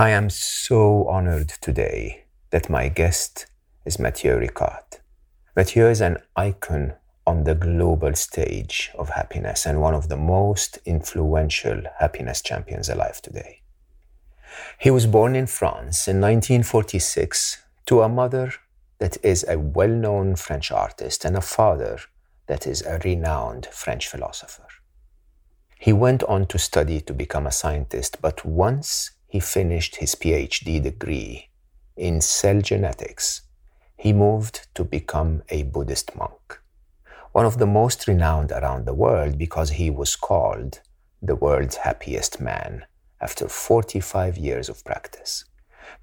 I am so honored today that my guest is Matthieu Ricard. Matthieu is an icon on the global stage of happiness and one of the most influential happiness champions alive today. He was born in France in 1946 to a mother that is a well known French artist and a father that is a renowned French philosopher. He went on to study to become a scientist, but once he finished his PhD degree in cell genetics, he moved to become a Buddhist monk. One of the most renowned around the world because he was called the world's happiest man after 45 years of practice.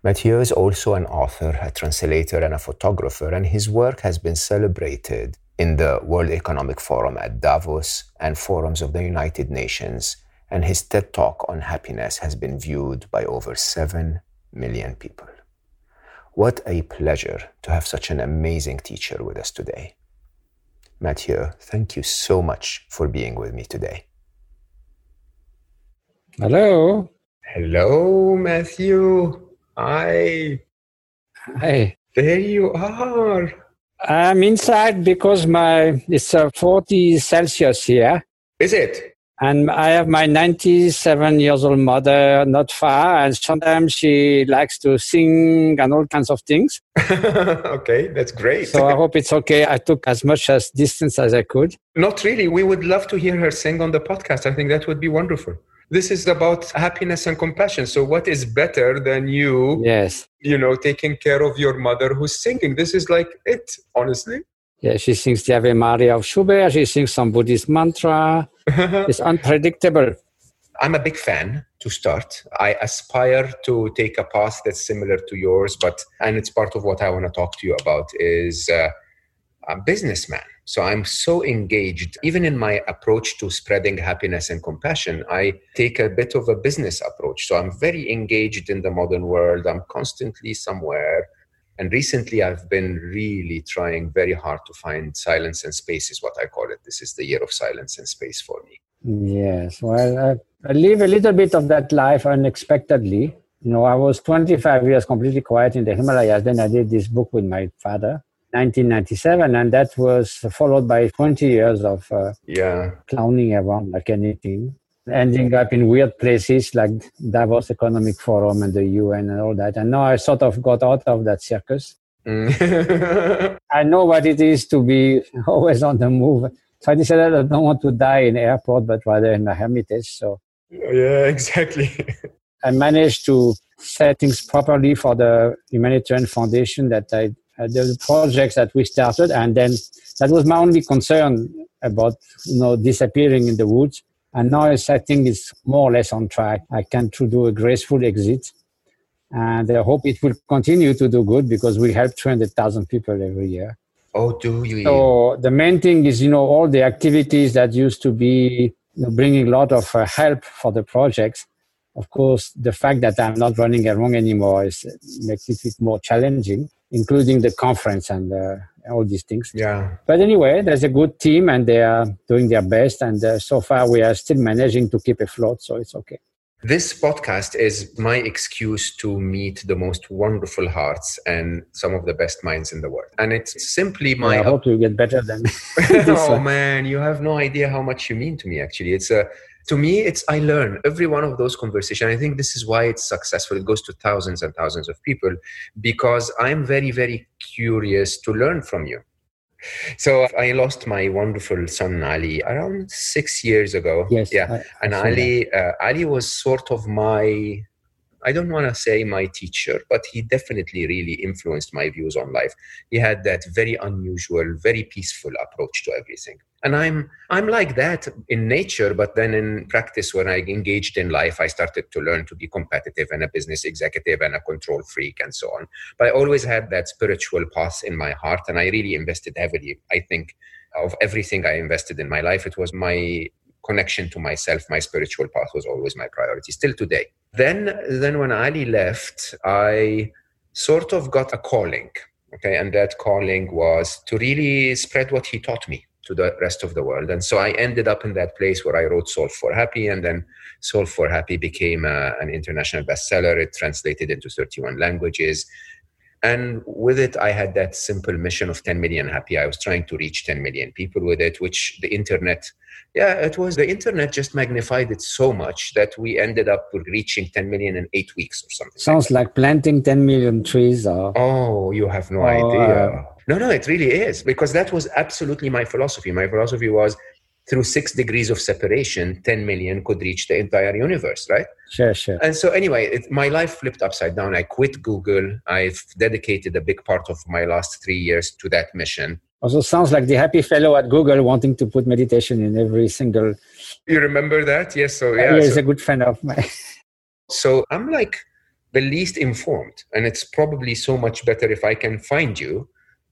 Matthieu is also an author, a translator, and a photographer, and his work has been celebrated in the World Economic Forum at Davos and forums of the United Nations and his TED Talk on happiness has been viewed by over 7 million people. What a pleasure to have such an amazing teacher with us today. Matthieu, thank you so much for being with me today. Hello. Hello, Matthew. Hi. Hi. There you are. I'm inside because my it's uh, 40 Celsius here. Is it? And I have my 97 years old mother not far, and sometimes she likes to sing and all kinds of things. okay, that's great. So I hope it's okay. I took as much as distance as I could. Not really. We would love to hear her sing on the podcast. I think that would be wonderful. This is about happiness and compassion. So what is better than you? Yes. You know, taking care of your mother who's singing. This is like it, honestly. Yeah, she sings the Ave Maria of Schubert. She sings some Buddhist mantra. it's unpredictable. I'm a big fan to start. I aspire to take a path that's similar to yours, but and it's part of what I want to talk to you about is uh, a businessman. So I'm so engaged, even in my approach to spreading happiness and compassion. I take a bit of a business approach. So I'm very engaged in the modern world. I'm constantly somewhere. And recently, I've been really trying very hard to find silence and space, is what I call it. This is the year of silence and space for me. Yes. Well, I, I live a little bit of that life unexpectedly. You know, I was 25 years completely quiet in the Himalayas. Then I did this book with my father, 1997, and that was followed by 20 years of uh, yeah clowning around like anything ending up in weird places like Davos Economic Forum and the UN and all that. And now I sort of got out of that circus. Mm. I know what it is to be always on the move. So I decided I don't want to die in airport, but rather in a hermitage. So yeah, exactly. I managed to set things properly for the humanitarian foundation that I uh, the projects that we started, and then that was my only concern about you know disappearing in the woods and now I think it's more or less on track. I can to do a graceful exit. And I hope it will continue to do good because we help 200,000 people every year. Oh, do you? So the main thing is, you know, all the activities that used to be you know, bringing a lot of uh, help for the projects. Of course, the fact that I'm not running along anymore is makes it more challenging, including the conference and uh, all these things. Yeah. But anyway, there's a good team and they are doing their best. And uh, so far, we are still managing to keep afloat. So it's okay. This podcast is my excuse to meet the most wonderful hearts and some of the best minds in the world. And it's simply my. Yeah, I hope you get better than. oh man, you have no idea how much you mean to me. Actually, it's a to me it's i learn every one of those conversations. I think this is why it's successful. It goes to thousands and thousands of people because i'm very very curious to learn from you. So i lost my wonderful son ali around six years ago. Yes yeah. I, and ali uh, ali was sort of my I don't want to say my teacher, but he definitely really influenced my views on life. He had that very unusual, very peaceful approach to everything. And I'm I'm like that in nature, but then in practice, when I engaged in life, I started to learn to be competitive and a business executive and a control freak and so on. But I always had that spiritual path in my heart, and I really invested heavily. I think of everything I invested in my life, it was my connection to myself, my spiritual path was always my priority, still today. Then, then when Ali left, I sort of got a calling. Okay, and that calling was to really spread what he taught me to the rest of the world. And so I ended up in that place where I wrote Solve for Happy, and then Solve for Happy became a, uh, an international bestseller. It translated into 31 languages. And with it, I had that simple mission of 10 million happy. I was trying to reach 10 million people with it, which the internet, yeah, it was the internet just magnified it so much that we ended up reaching 10 million in eight weeks or something. Sounds like, like planting 10 million trees. Or... Oh, you have no idea. Uh... No, no, it really is because that was absolutely my philosophy. My philosophy was through six degrees of separation, 10 million could reach the entire universe, right? Sure, sure. And so, anyway, it, my life flipped upside down. I quit Google. I've dedicated a big part of my last three years to that mission. Also, sounds like the happy fellow at Google wanting to put meditation in every single. You remember that? Yes. So, yeah. He is so, a good friend of mine. so, I'm like the least informed, and it's probably so much better if I can find you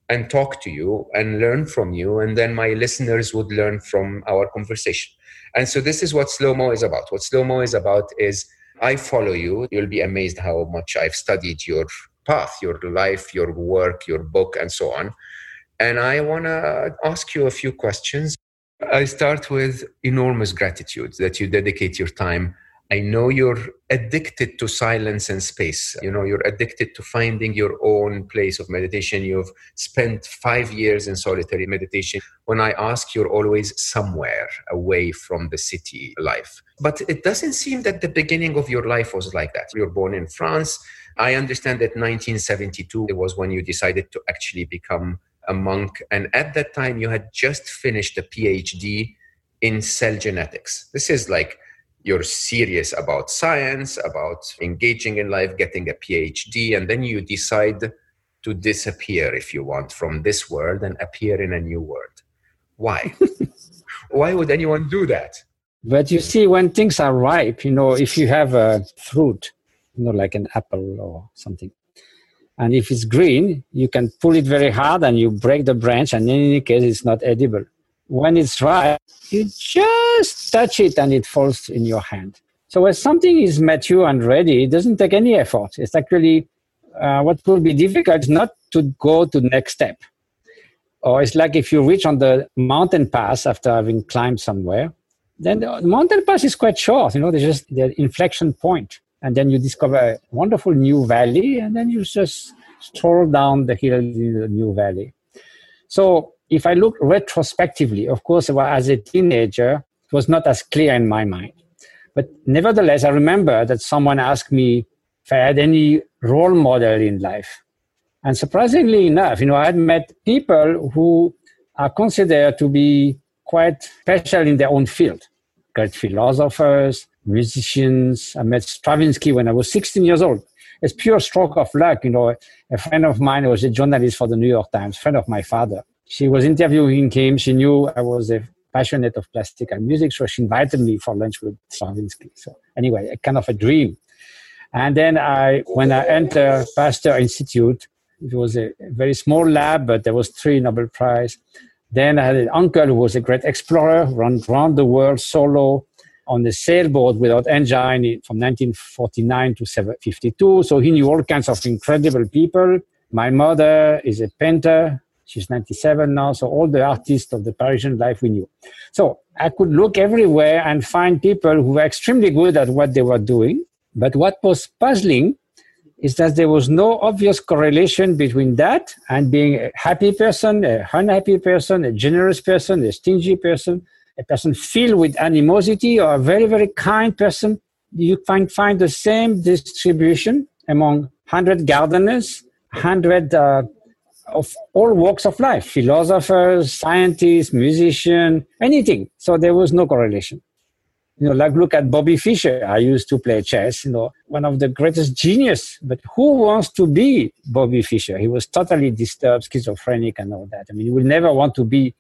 and talk to you and learn from you and then my listeners would learn from our conversation. And so this is what Slo Mo is about. What Slo Mo is about is i follow you. You'll be amazed how much i've studied your path your life your work your book and so on. And i want to ask you a few questions. I start with enormous gratitude that you dedicate your time I know you're addicted to silence and space. You know, you're addicted to finding your own place of meditation. You've spent five years in solitary meditation. When I ask, you're always somewhere away from the city life. But it doesn't seem that the beginning of your life was like that. You're born in France. I understand that 1972 was when you decided to actually become a monk. And at that time, you had just finished a PhD in cell genetics. This is like you're serious about science, about engaging in life, getting a PhD, and then you decide to disappear, if you want, from this world and appear in a new world. Why? Why would anyone do that? But you see, when things are ripe, you know, if you have a fruit, you know, like an apple or something, and if it's green, you can pull it very hard and you break the branch, and in any case, it's not edible when it's dry, you just touch it and it falls in your hand. So when something is mature and ready, it doesn't take any effort. It's actually uh, what will be difficult is not to go to the next step. Or it's like if you reach on the mountain pass after having climbed somewhere, then the mountain pass is quite short. You know, there's just the inflection point, and then you discover a wonderful new valley, and then you just stroll down the hill in the new valley. So if I look retrospectively, of course, as a teenager, it was not as clear in my mind. But nevertheless, I remember that someone asked me if I had any role model in life. And surprisingly enough, you know, I had met people who are considered to be quite special in their own field. Great philosophers, musicians. I met Stravinsky when I was 16 years old. It's pure stroke of luck. You know, a friend of mine was a journalist for the New York Times, friend of my father she was interviewing him. She knew I was a passionate of classical music, so she invited me for lunch with Stravinsky. So anyway, kind of a dream. And then I, when I entered Pasteur Institute, it was a very small lab, but there was three Nobel Prize. Then I had an uncle who was a great explorer, run around the world solo on the sailboat without engine from 1949 to 52. So he knew all kinds of incredible people. My mother is a painter. She's 97 now, so all the artists of the Parisian life we knew. So I could look everywhere and find people who were extremely good at what they were doing. But what was puzzling is that there was no obvious correlation between that and being a happy person, a unhappy person, a generous person, a stingy person, a person filled with animosity, or a very, very kind person. You find, find the same distribution among 100 gardeners, 100 uh, of all walks of life philosophers, scientists, musicians, anything. So there was no correlation. You know, like look at Bobby Fischer. I used to play chess, you know, one of the greatest genius. But who wants to be Bobby Fischer? He was totally disturbed, schizophrenic and all that. I mean, you will never want to be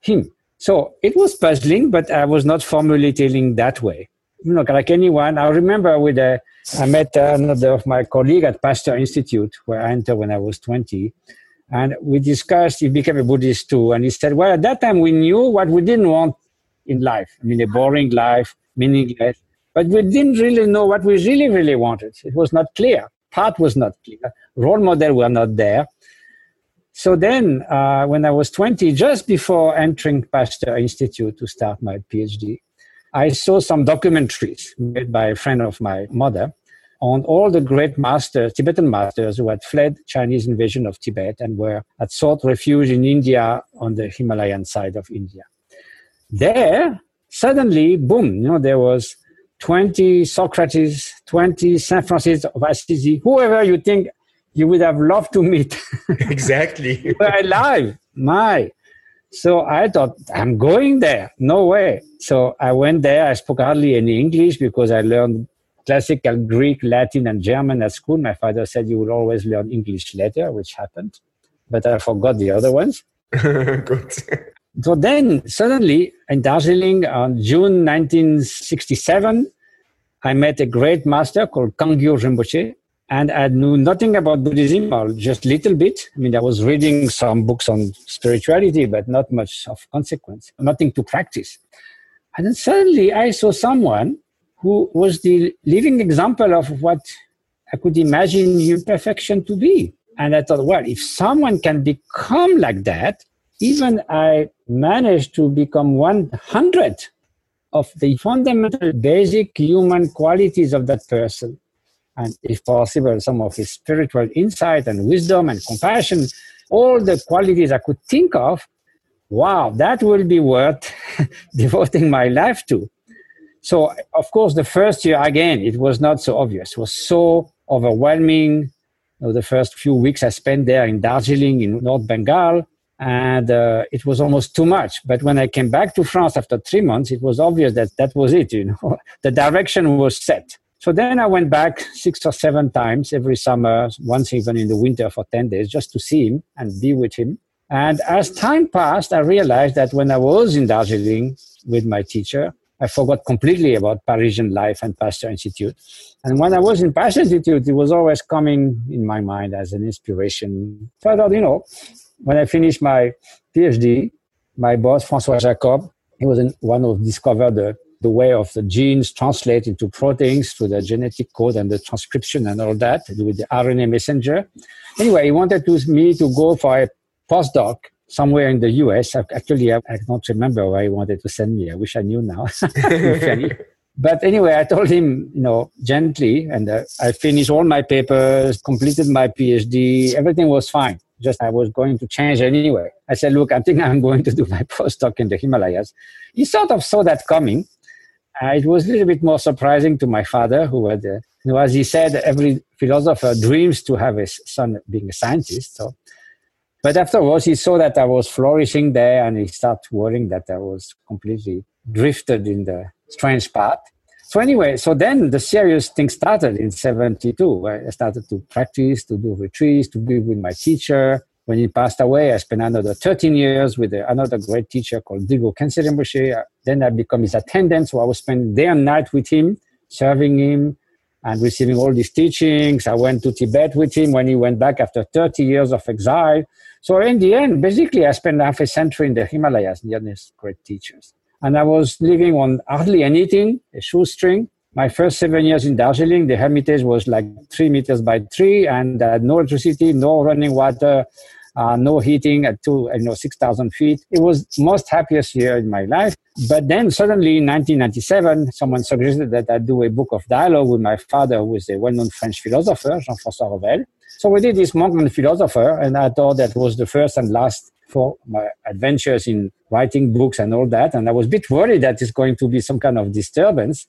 him. So it was puzzling, but I was not formulating that way. You know, like anyone, I remember with a, I met another of my colleague at Pasteur Institute, where I entered when I was 20. And we discussed, he became a Buddhist too. And he said, well, at that time we knew what we didn't want in life. I mean, a boring life, meaningless. But we didn't really know what we really, really wanted. It was not clear. Path was not clear. Role model were not there. So then, uh, when I was 20, just before entering Pasteur Institute to start my PhD, I saw some documentaries made by a friend of my mother on all the great masters, Tibetan masters who had fled Chinese invasion of Tibet and were had sought refuge in India on the Himalayan side of India. There, suddenly, boom, you know, there was 20 Socrates, 20 Saint Francis of Assisi, whoever you think you would have loved to meet. exactly. were alive. My. So I thought, I'm going there. No way. So I went there. I spoke hardly any English because I learned classical Greek, Latin, and German at school. My father said you will always learn English later, which happened. But I forgot the other ones. Good. So then suddenly in Darjeeling on June 1967, I met a great master called Kangyur Rinpoche. And I knew nothing about Buddhism or just little bit. I mean, I was reading some books on spirituality, but not much of consequence, nothing to practice. And then suddenly I saw someone who was the living example of what I could imagine imperfection to be. And I thought, well, if someone can become like that, even I managed to become 100 of the fundamental basic human qualities of that person. And if possible, some of his spiritual insight and wisdom and compassion, all the qualities I could think of, wow, that will be worth devoting my life to. So, of course, the first year, again, it was not so obvious. It was so overwhelming. You know, the first few weeks I spent there in Darjeeling in North Bengal, and uh, it was almost too much. But when I came back to France after three months, it was obvious that that was it. You know, the direction was set. So then I went back six or seven times every summer, once even in the winter for ten days, just to see him and be with him. And as time passed, I realized that when I was in Darjeeling with my teacher, I forgot completely about Parisian life and Pasteur Institute. And when I was in Pasteur Institute, it was always coming in my mind as an inspiration. So I thought, you know, when I finished my PhD, my boss, Francois Jacob, he was in, one who discovered the, the way of the genes translate into proteins through the genetic code and the transcription and all that with the RNA messenger. Anyway, he wanted to, me to go for a postdoc somewhere in the US. Actually, I, I don't remember where he wanted to send me. I wish I knew now. but anyway, I told him, you know, gently, and uh, I finished all my papers, completed my PhD. Everything was fine just I was going to change anyway. I said, look, I think I'm going to do my postdoc in the Himalayas. He sort of saw that coming. Uh, it was a little bit more surprising to my father, who had, uh, you know, as he said, every philosopher dreams to have his son being a scientist. So, but afterwards, he saw that I was flourishing there, and he started worrying that I was completely drifted in the strange path. So anyway, so then the serious thing started in 72. I started to practice, to do retreats, to be with my teacher. When he passed away, I spent another 13 years with another great teacher called Dilgo Khyentse Rinpoche. Then I became his attendant, so I was spending day and night with him, serving him and receiving all these teachings. I went to Tibet with him when he went back after 30 years of exile. So in the end, basically, I spent half a century in the Himalayas near these great teachers and I was living on hardly anything, a shoestring. My first seven years in Darjeeling, the hermitage was like three meters by three, and uh, no electricity, no running water, uh, no heating at two, you know, six thousand feet. It was most happiest year in my life. But then suddenly, in 1997, someone suggested that I do a book of dialogue with my father, who is a well-known French philosopher, Jean-François Revel. So we did this monk and philosopher, and I thought that was the first and last for my adventures in writing books and all that. And I was a bit worried that it's going to be some kind of disturbance.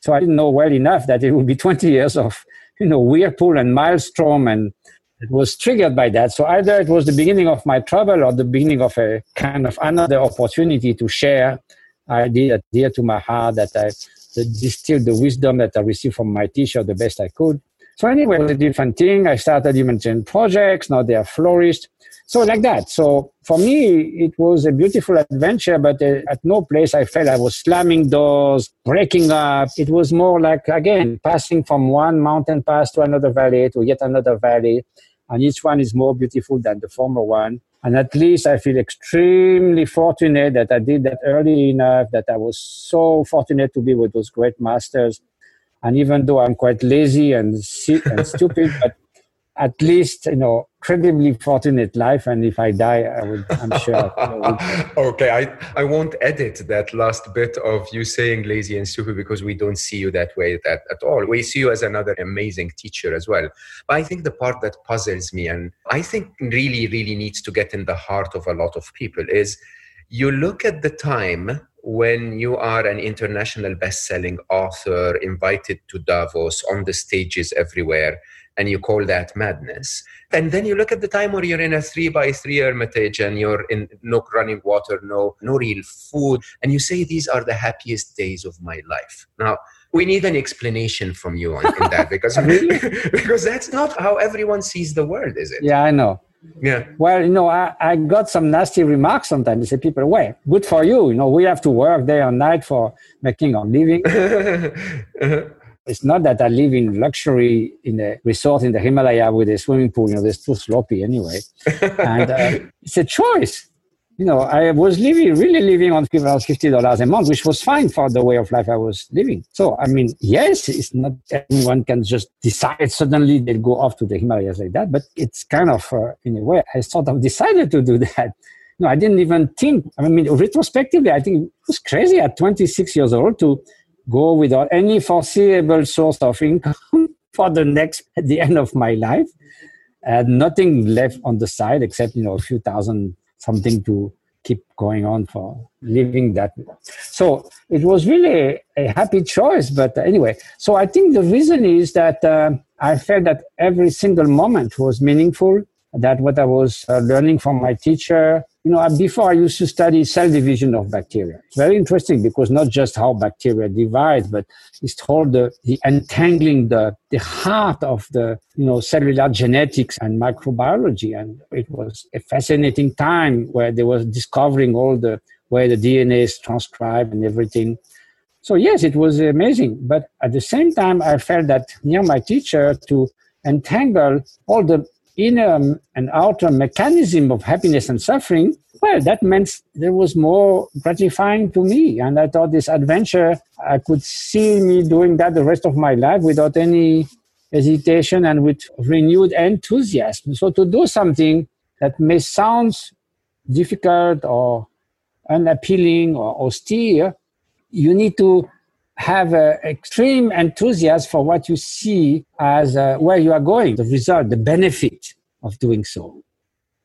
So I didn't know well enough that it would be 20 years of, you know, whirlpool and maelstrom and it was triggered by that. So either it was the beginning of my trouble or the beginning of a kind of another opportunity to share I did adhere to my heart, that I distilled the wisdom that I received from my teacher the best I could. So anyway, it was a different thing. I started humanitarian projects. Now they are flourished. So like that. So for me, it was a beautiful adventure, but uh, at no place I felt I was slamming doors, breaking up. It was more like, again, passing from one mountain pass to another valley to yet another valley. And each one is more beautiful than the former one. And at least I feel extremely fortunate that I did that early enough, that I was so fortunate to be with those great masters. And even though I'm quite lazy and, and stupid, but at least you know incredibly fortunate life and if i die i would i'm sure okay i i won't edit that last bit of you saying lazy and stupid because we don't see you that way that, at all. We see you as another amazing teacher as well. But i think the part that puzzles me and i think really really needs to get in the heart of a lot of people is you look at the time when you are an international best-selling author invited to davos on the stages everywhere and you call that madness. And then you look at the time where you're in a three by three hermitage and you're in no running water, no, no real food, and you say these are the happiest days of my life. Now, we need an explanation from you on, that because because that's not how everyone sees the world, is it? Yeah, I know. Yeah. Well, you know, I, I got some nasty remarks sometimes. They say, people, well, good for you. You know, we have to work day and night for making our living. uh-huh. It's not that I live in luxury in a resort in the Himalaya with a swimming pool. You know, it's too sloppy anyway. and uh, it's a choice. You know, I was living, really living on $50 a month, which was fine for the way of life I was living. So, I mean, yes, it's not anyone can just decide suddenly they'll go off to the Himalayas like that, but it's kind of, uh, in a way, I sort of decided to do that. No, I didn't even think. I mean, retrospectively, I think it was crazy at 26 years old to go without any foreseeable source of income for the next at the end of my life. And nothing left on the side except you know a few thousand something to keep going on for living that so it was really a happy choice but anyway. So i think the reason is that uh, i felt that every single moment was meaningful that what i was uh, learning from my teacher you know, before I used to study cell division of bacteria. It's very interesting because not just how bacteria divide, but it's called the, the entangling the, the heart of the, you know, cellular genetics and microbiology. And it was a fascinating time where they were discovering all the, where the DNA is transcribed and everything. So yes, it was amazing. But at the same time, I felt that near my teacher to entangle all the inner and outer mechanism of happiness and suffering, well, that meant there was more gratifying to me. And I thought this adventure, I could see me doing that the rest of my life without any hesitation and with renewed enthusiasm. So to do something that may sound difficult or unappealing or austere, you need to have uh, extreme enthusiasm for what you see as uh, where you are going, the result, the benefit of doing so,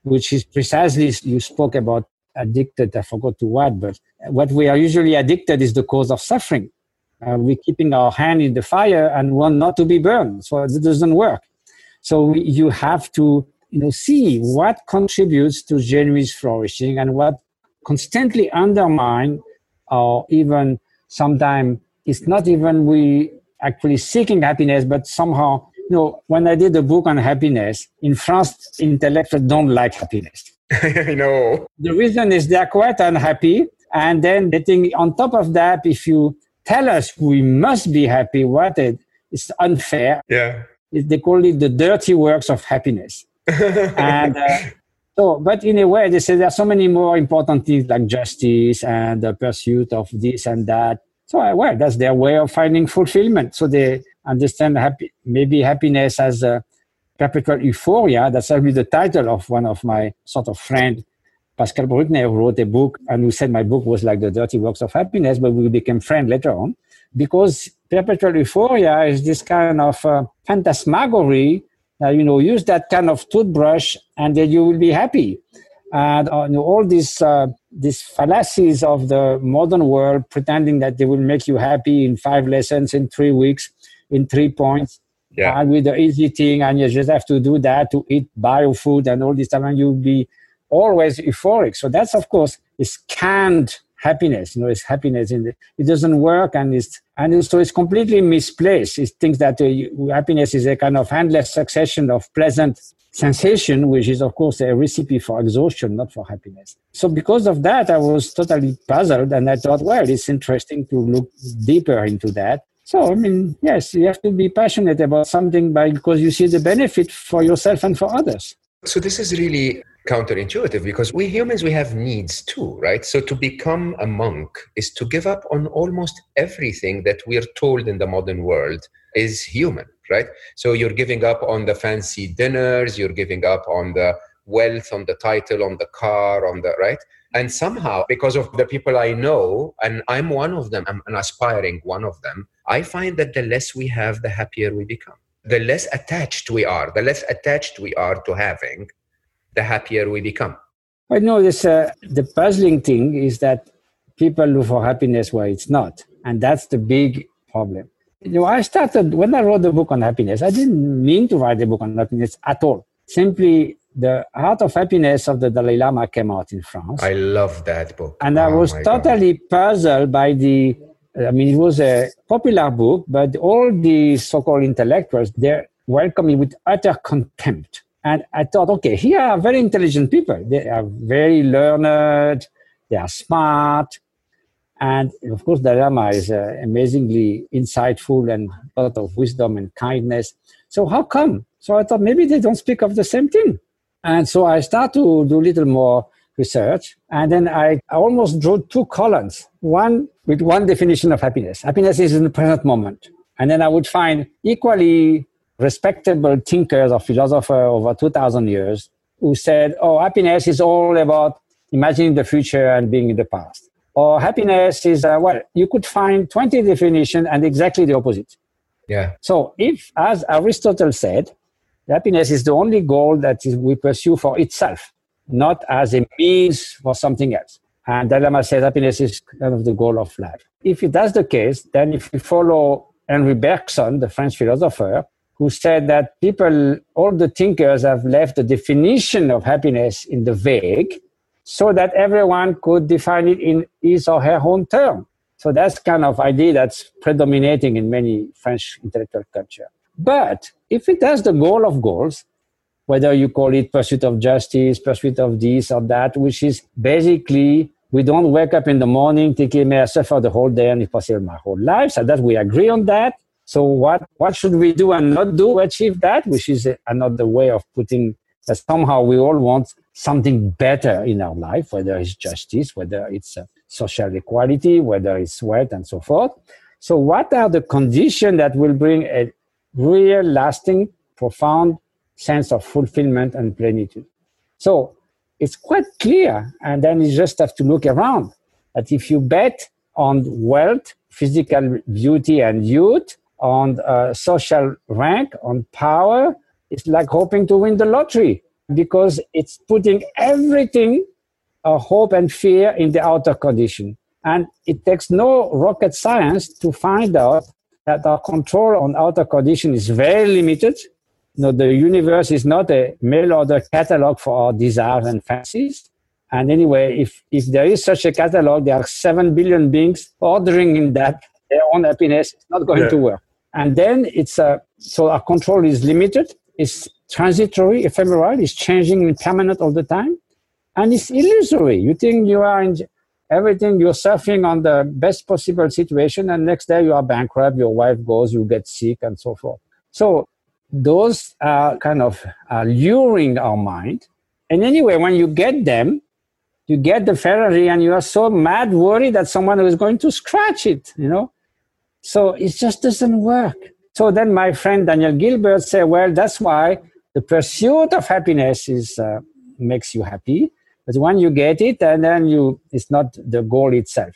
which is precisely you spoke about addicted. I forgot to what, but what we are usually addicted is the cause of suffering. Uh, we're keeping our hand in the fire and want not to be burned, so it doesn't work. So we, you have to you know see what contributes to genuine flourishing and what constantly undermine or even sometimes it's not even we actually seeking happiness, but somehow, you know, when I did the book on happiness, in France, intellectuals don't like happiness. I know. The reason is they're quite unhappy. And then the thing on top of that, if you tell us we must be happy, what it is unfair. Yeah. They call it the dirty works of happiness. and uh, so, but in a way, they say there are so many more important things like justice and the pursuit of this and that so, well, that's their way of finding fulfillment. So they understand happy, maybe happiness as a perpetual euphoria. That's actually the title of one of my sort of friend, Pascal Bruckner, who wrote a book and who said my book was like the dirty works of happiness, but we became friends later on. Because perpetual euphoria is this kind of uh, phantasmagory that, you know, use that kind of toothbrush and then you will be happy. And uh, you know, all these uh, these fallacies of the modern world, pretending that they will make you happy in five lessons, in three weeks, in three points, yeah. and with the easy thing, and you just have to do that to eat bio food and all this time, and you'll be always euphoric. So that's of course is canned happiness. You know, it's happiness in the, it doesn't work and it's, and so it's completely misplaced. It thinks that uh, happiness is a kind of endless succession of pleasant sensation, which is of course a recipe for exhaustion, not for happiness. So because of that, I was totally puzzled and I thought, well, it's interesting to look deeper into that. So, I mean, yes, you have to be passionate about something by, because you see the benefit for yourself and for others. So this is really counterintuitive because we humans we have needs too right? So to become a monk is to give up on almost everything that we're told in the modern world is human right? So you're giving up on the fancy dinners you're giving up on the wealth on the title on the car on the right and somehow because of the people i know and i'm one of them i'm an aspiring one of them i find that the less we have the happier we become the less attached we are the less attached we are to having the happier we become. I know this. Uh, the puzzling thing is that people look for happiness where it's not, and that's the big problem. You know, I started when I wrote the book on happiness. I didn't mean to write the book on happiness at all. Simply, the Art of Happiness of the Dalai Lama came out in France. I love that book, and I oh was totally God. puzzled by the. I mean, it was a popular book, but all the so-called intellectuals they welcomed it with utter contempt and I thought, okay, here are very intelligent people. They are very learned, they are smart. And of course, the Lama is uh, amazingly insightful and a lot of wisdom and kindness. So how come? So I thought maybe they don't speak of the same thing. And so I start to do a little more research. And then I, almost drew two columns, one with one definition of happiness. Happiness is in the present moment. And then I would find equally respectable thinkers or philosophers over 2000 years who said, oh, happiness is all about imagining the future and being in the past. Or happiness is, uh, well, you could find 20 definitions and exactly the opposite. Yeah. So if, as Aristotle said, happiness is the only goal that we pursue for itself, not as a means for something else. And Dalai Lama says happiness is kind of the goal of life. If that's the case, then if you follow Henri Bergson, the French philosopher, who said that people, all the thinkers have left the definition of happiness in the vague so that everyone could define it in his or her own term. So that's kind of idea that's predominating in many French intellectual culture. But if it has the goal of goals, whether you call it pursuit of justice, pursuit of this or that, which is basically we don't wake up in the morning thinking, may I suffer the whole day and if possible my whole life. So that we agree on that. So what, what should we do and not do to achieve that? Which is another way of putting that somehow we all want something better in our life, whether it's justice, whether it's uh, social equality, whether it's wealth and so forth. So what are the conditions that will bring a real lasting, profound sense of fulfillment and plenitude? So it's quite clear. And then you just have to look around that if you bet on wealth, physical beauty and youth, on uh, social rank, on power, it's like hoping to win the lottery because it's putting everything, uh, hope and fear, in the outer condition. And it takes no rocket science to find out that our control on outer condition is very limited. You know, the universe is not a mail order catalog for our desires and fancies. And anyway, if, if there is such a catalog, there are 7 billion beings ordering in that their own happiness. It's not going yeah. to work. And then it's a, so our control is limited, it's transitory, ephemeral, it's changing and permanent all the time. And it's illusory. You think you are in everything, you're surfing on the best possible situation, and next day you are bankrupt, your wife goes, you get sick, and so forth. So those are kind of uh, luring our mind. And anyway, when you get them, you get the Ferrari and you are so mad worried that someone is going to scratch it, you know. So it just doesn't work. So then my friend Daniel Gilbert said, well, that's why the pursuit of happiness is uh, makes you happy. But when you get it, and then you, it's not the goal itself.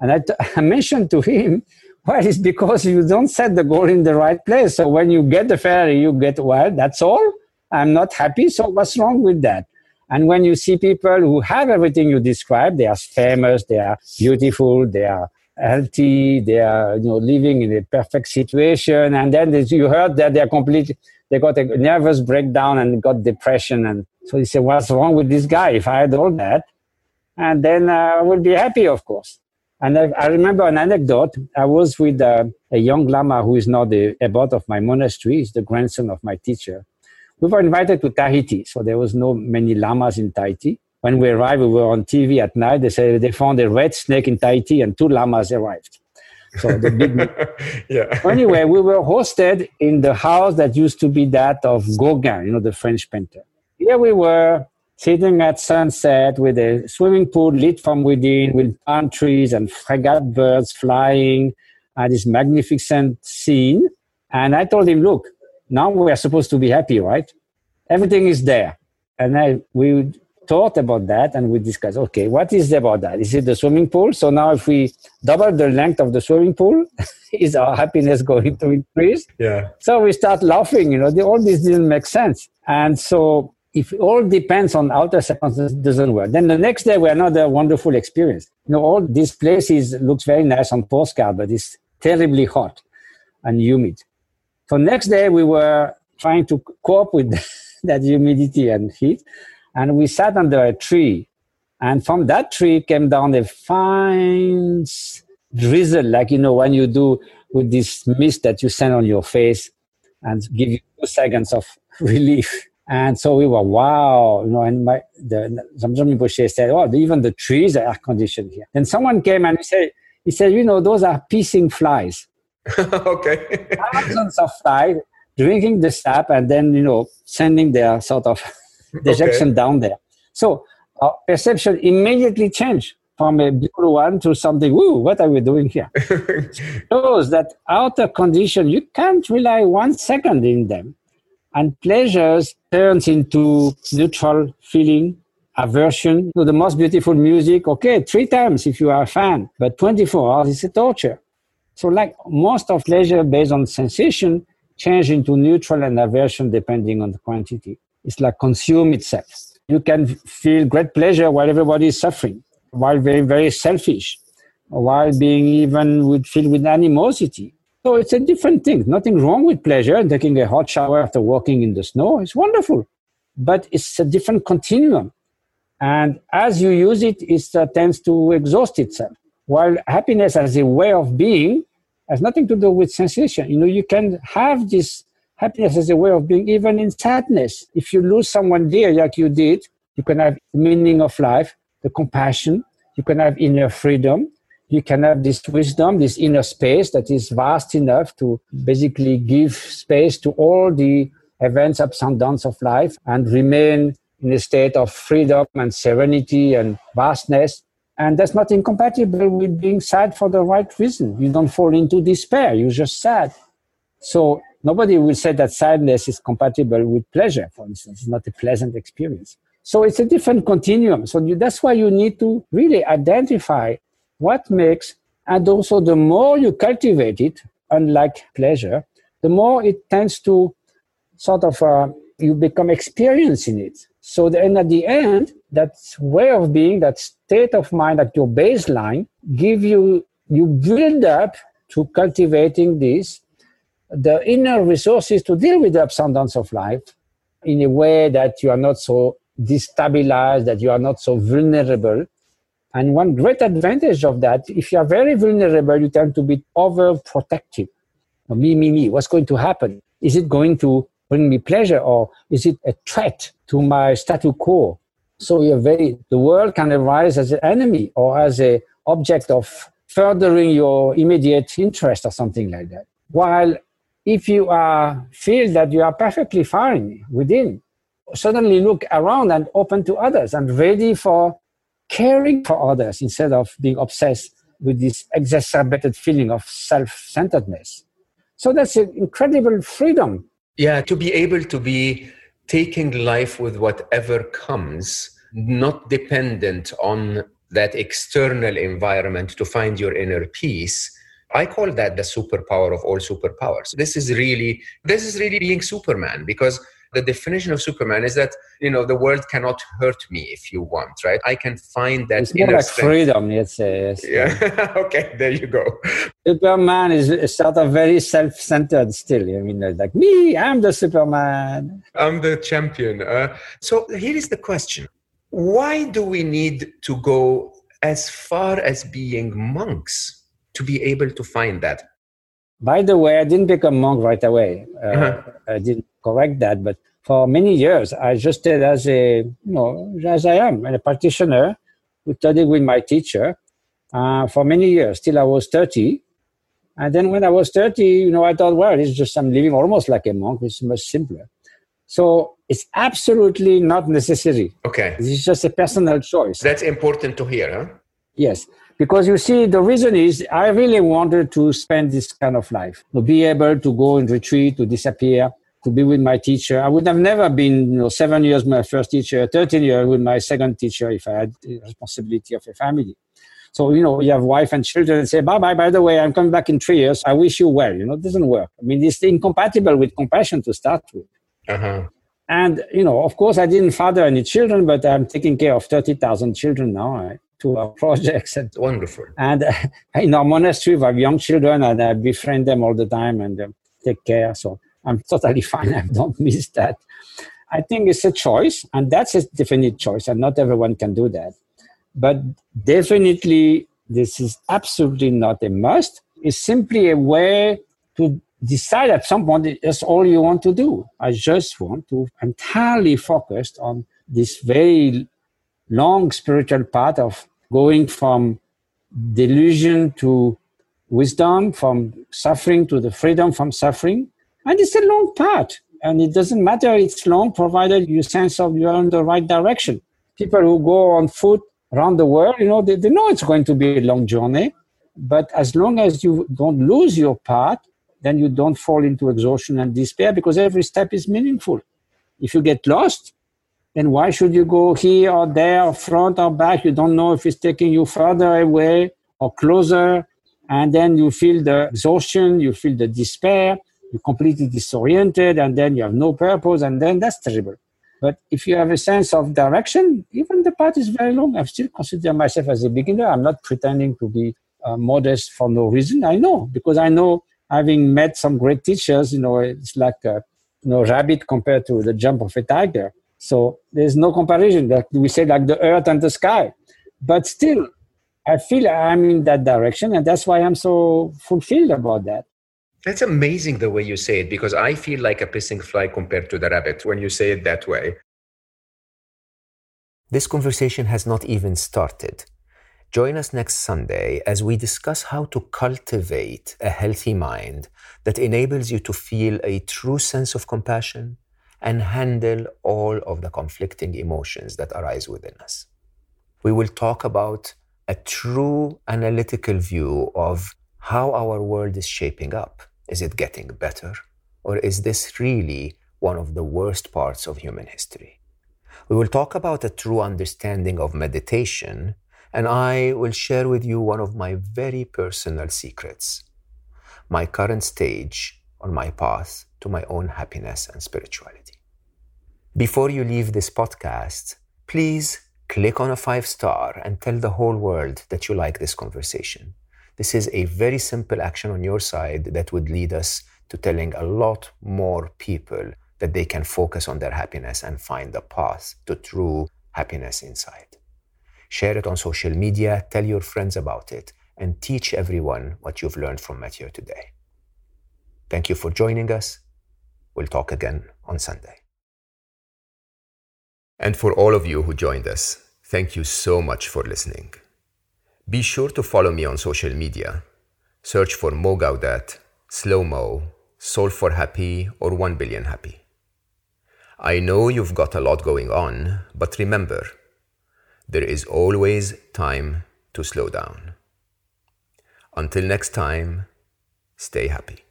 And I, t- I mentioned to him, well, it's because you don't set the goal in the right place. So when you get the Ferrari, you get, well, that's all. I'm not happy. So what's wrong with that? And when you see people who have everything you described, they are famous, they are beautiful, they are healthy, they are you know living in a perfect situation, and then you heard that they're completely they got a nervous breakdown and got depression, and so he said, what's wrong with this guy? If I had all that, and then uh, I would be happy, of course. And I, I remember an anecdote. I was with uh, a young Lama who is now the abbot of my monastery. He's the grandson of my teacher. We were invited to Tahiti, so there was no many lamas in Tahiti. When we arrived, we were on TV at night. They said they found a red snake in Tahiti and two lamas arrived. So the big. yeah. anyway, we were hosted in the house that used to be that of Gauguin, you know, the French painter. Here we were sitting at sunset with a swimming pool lit from within, with palm trees and frigate birds flying, and this magnificent scene. And I told him, "Look, now we are supposed to be happy, right? Everything is there." And I, we thought about that and we discussed, okay, what is about that? Is it the swimming pool? So now if we double the length of the swimming pool, is our happiness going to increase? Yeah. So we start laughing, you know, the, all this didn't make sense. And so if all depends on outer circumstances, doesn't work. Then the next day we had another wonderful experience. You know, all these places looks very nice on postcard, but it's terribly hot and humid. So next day we were trying to cope with that humidity and heat and we sat under a tree. And from that tree came down a fine drizzle, like, you know, when you do with this mist that you send on your face and give you two seconds of relief. And so we were, wow, you know, and my, the, Rabjam Rinpoche said, oh, even the trees are air conditioned here. Then someone came and he said, he said, you know, those are pissing flies. okay. Thousands of flies drinking the sap and then, you know, sending their sort of dejection okay. down there. So our perception immediately changed from a beautiful one to something, woo, what are we doing here? shows that outer condition, you can't rely one second in them. And pleasures turns into neutral feeling, aversion to the most beautiful music. Okay, three times if you are a fan, but 24 hours is a torture. So like most of pleasure based on sensation change into neutral and aversion depending on the quantity. It's like consume itself. You can feel great pleasure while everybody is suffering, while very, very selfish, while being even with, filled with animosity. So it's a different thing. Nothing wrong with pleasure. Taking a hot shower after walking in the snow is wonderful, but it's a different continuum. And as you use it, it uh, tends to exhaust itself. While happiness as a way of being has nothing to do with sensation. You know, you can have this happiness is a way of being even in sadness. If you lose someone dear like you did, you can have meaning of life, the compassion, you can have inner freedom, you can have this wisdom, this inner space that is vast enough to basically give space to all the events, ups and downs of life and remain in a state of freedom and serenity and vastness. And that's not incompatible with being sad for the right reason. You don't fall into despair, you're just sad. So nobody will say that sadness is compatible with pleasure, for instance. It's not a pleasant experience. So it's a different continuum. So you, that's why you need to really identify what makes, and also the more you cultivate it, unlike pleasure, the more it tends to sort of, uh, you become experienced in it. So then at the end, that way of being, that state of mind at your baseline, give you, you build up to cultivating this the inner resources to deal with the ups and downs of life in a way that you are not so destabilized, that you are not so vulnerable. And one great advantage of that, if you are very vulnerable, you tend to be overprotective. Me, me, me. What's going to happen? Is it going to bring me pleasure or is it a threat to my statu quo? So you're very, the world can arise as an enemy or as a object of furthering your immediate interest or something like that. While if you are feel that you are perfectly fine within, suddenly look around and open to others and ready for caring for others instead of being obsessed with this exacerbated feeling of self-centeredness. So that's an incredible freedom. Yeah, to be able to be taking life with whatever comes, not dependent on that external environment to find your inner peace I call that the superpower of all superpowers. This is really this is really being Superman because the definition of Superman is that you know the world cannot hurt me if you want, right? I can find that it's more like strength. freedom. Yes, yes. Yeah. okay, there you go. Superman is sort of very self-centered still. I mean, like me, I'm the Superman. I'm the champion. Uh, so here is the question: why do we need to go as far as being monks to be able to find that? By the way, I didn't become monk right away. Uh, uh-huh. I didn't correct that, but for many years, I just stayed as a, you know, as I am, a practitioner who studied with my teacher uh, for many years till I was 30. And then when I was 30, you know, I thought, well, it's just I'm living almost like a monk. It's much simpler. So it's absolutely not necessary. Okay. It's just a personal choice. That's important to hear, huh? Yes. Because you see, the reason is I really wanted to spend this kind of life, to be able to go and retreat, to disappear, to be with my teacher. I would have never been, you know, seven years my first teacher, 13 years with my second teacher if I had the responsibility of a family. So, you know, you have wife and children and say, bye bye, by the way, I'm coming back in three years. I wish you well. You know, it doesn't work. I mean, it's incompatible with compassion to start with. Uh-huh. And, you know, of course, I didn't father any children, but I'm taking care of 30,000 children now. Right? To our projects. And, Wonderful. And uh, in our monastery, we have young children, and I befriend them all the time and uh, take care. So I'm totally fine. I don't miss that. I think it's a choice, and that's a definite choice, and not everyone can do that. But definitely, this is absolutely not a must. It's simply a way to decide at some point that's all you want to do. I just want to entirely focus on this very long spiritual path of going from delusion to wisdom, from suffering to the freedom from suffering. And it's a long path. And it doesn't matter it's long, provided you sense of you're in the right direction. People who go on foot around the world, you know, they, they know it's going to be a long journey. But as long as you don't lose your path, then you don't fall into exhaustion and despair because every step is meaningful. If you get lost, then why should you go here or there, or front or back? You don't know if it's taking you further away or closer. And then you feel the exhaustion, you feel the despair, you're completely disoriented, and then you have no purpose, and then that's terrible. But if you have a sense of direction, even the path is very long. I still consider myself as a beginner. I'm not pretending to be uh, modest for no reason. I know because I know having met some great teachers, you know, it's like a you know, rabbit compared to the jump of a tiger. So there's no comparison that we say like the earth and the sky. But still, I feel I'm in that direction, and that's why I'm so fulfilled about that. That's amazing the way you say it because I feel like a pissing fly compared to the rabbit when you say it that way. This conversation has not even started. Join us next Sunday as we discuss how to cultivate a healthy mind that enables you to feel a true sense of compassion and handle all of the conflicting emotions that arise within us. We will talk about a true analytical view of how our world is shaping up. Is it getting better? Or is this really one of the worst parts of human history? We will talk about a true understanding of meditation, and I will share with you one of my very personal secrets my current stage on my path to my own happiness and spirituality. Before you leave this podcast, please click on a five star and tell the whole world that you like this conversation. This is a very simple action on your side that would lead us to telling a lot more people that they can focus on their happiness and find the path to true happiness inside. Share it on social media, tell your friends about it, and teach everyone what you've learned from Matthieu today. Thank you for joining us. We'll talk again on Sunday. And for all of you who joined us, thank you so much for listening. Be sure to follow me on social media. Search for Mo Gawdat, Slo Mo, Solve for Happy, or 1 Billion Happy. I know you've got a lot going on, but remember, there is always time to slow down. Until next time, stay happy.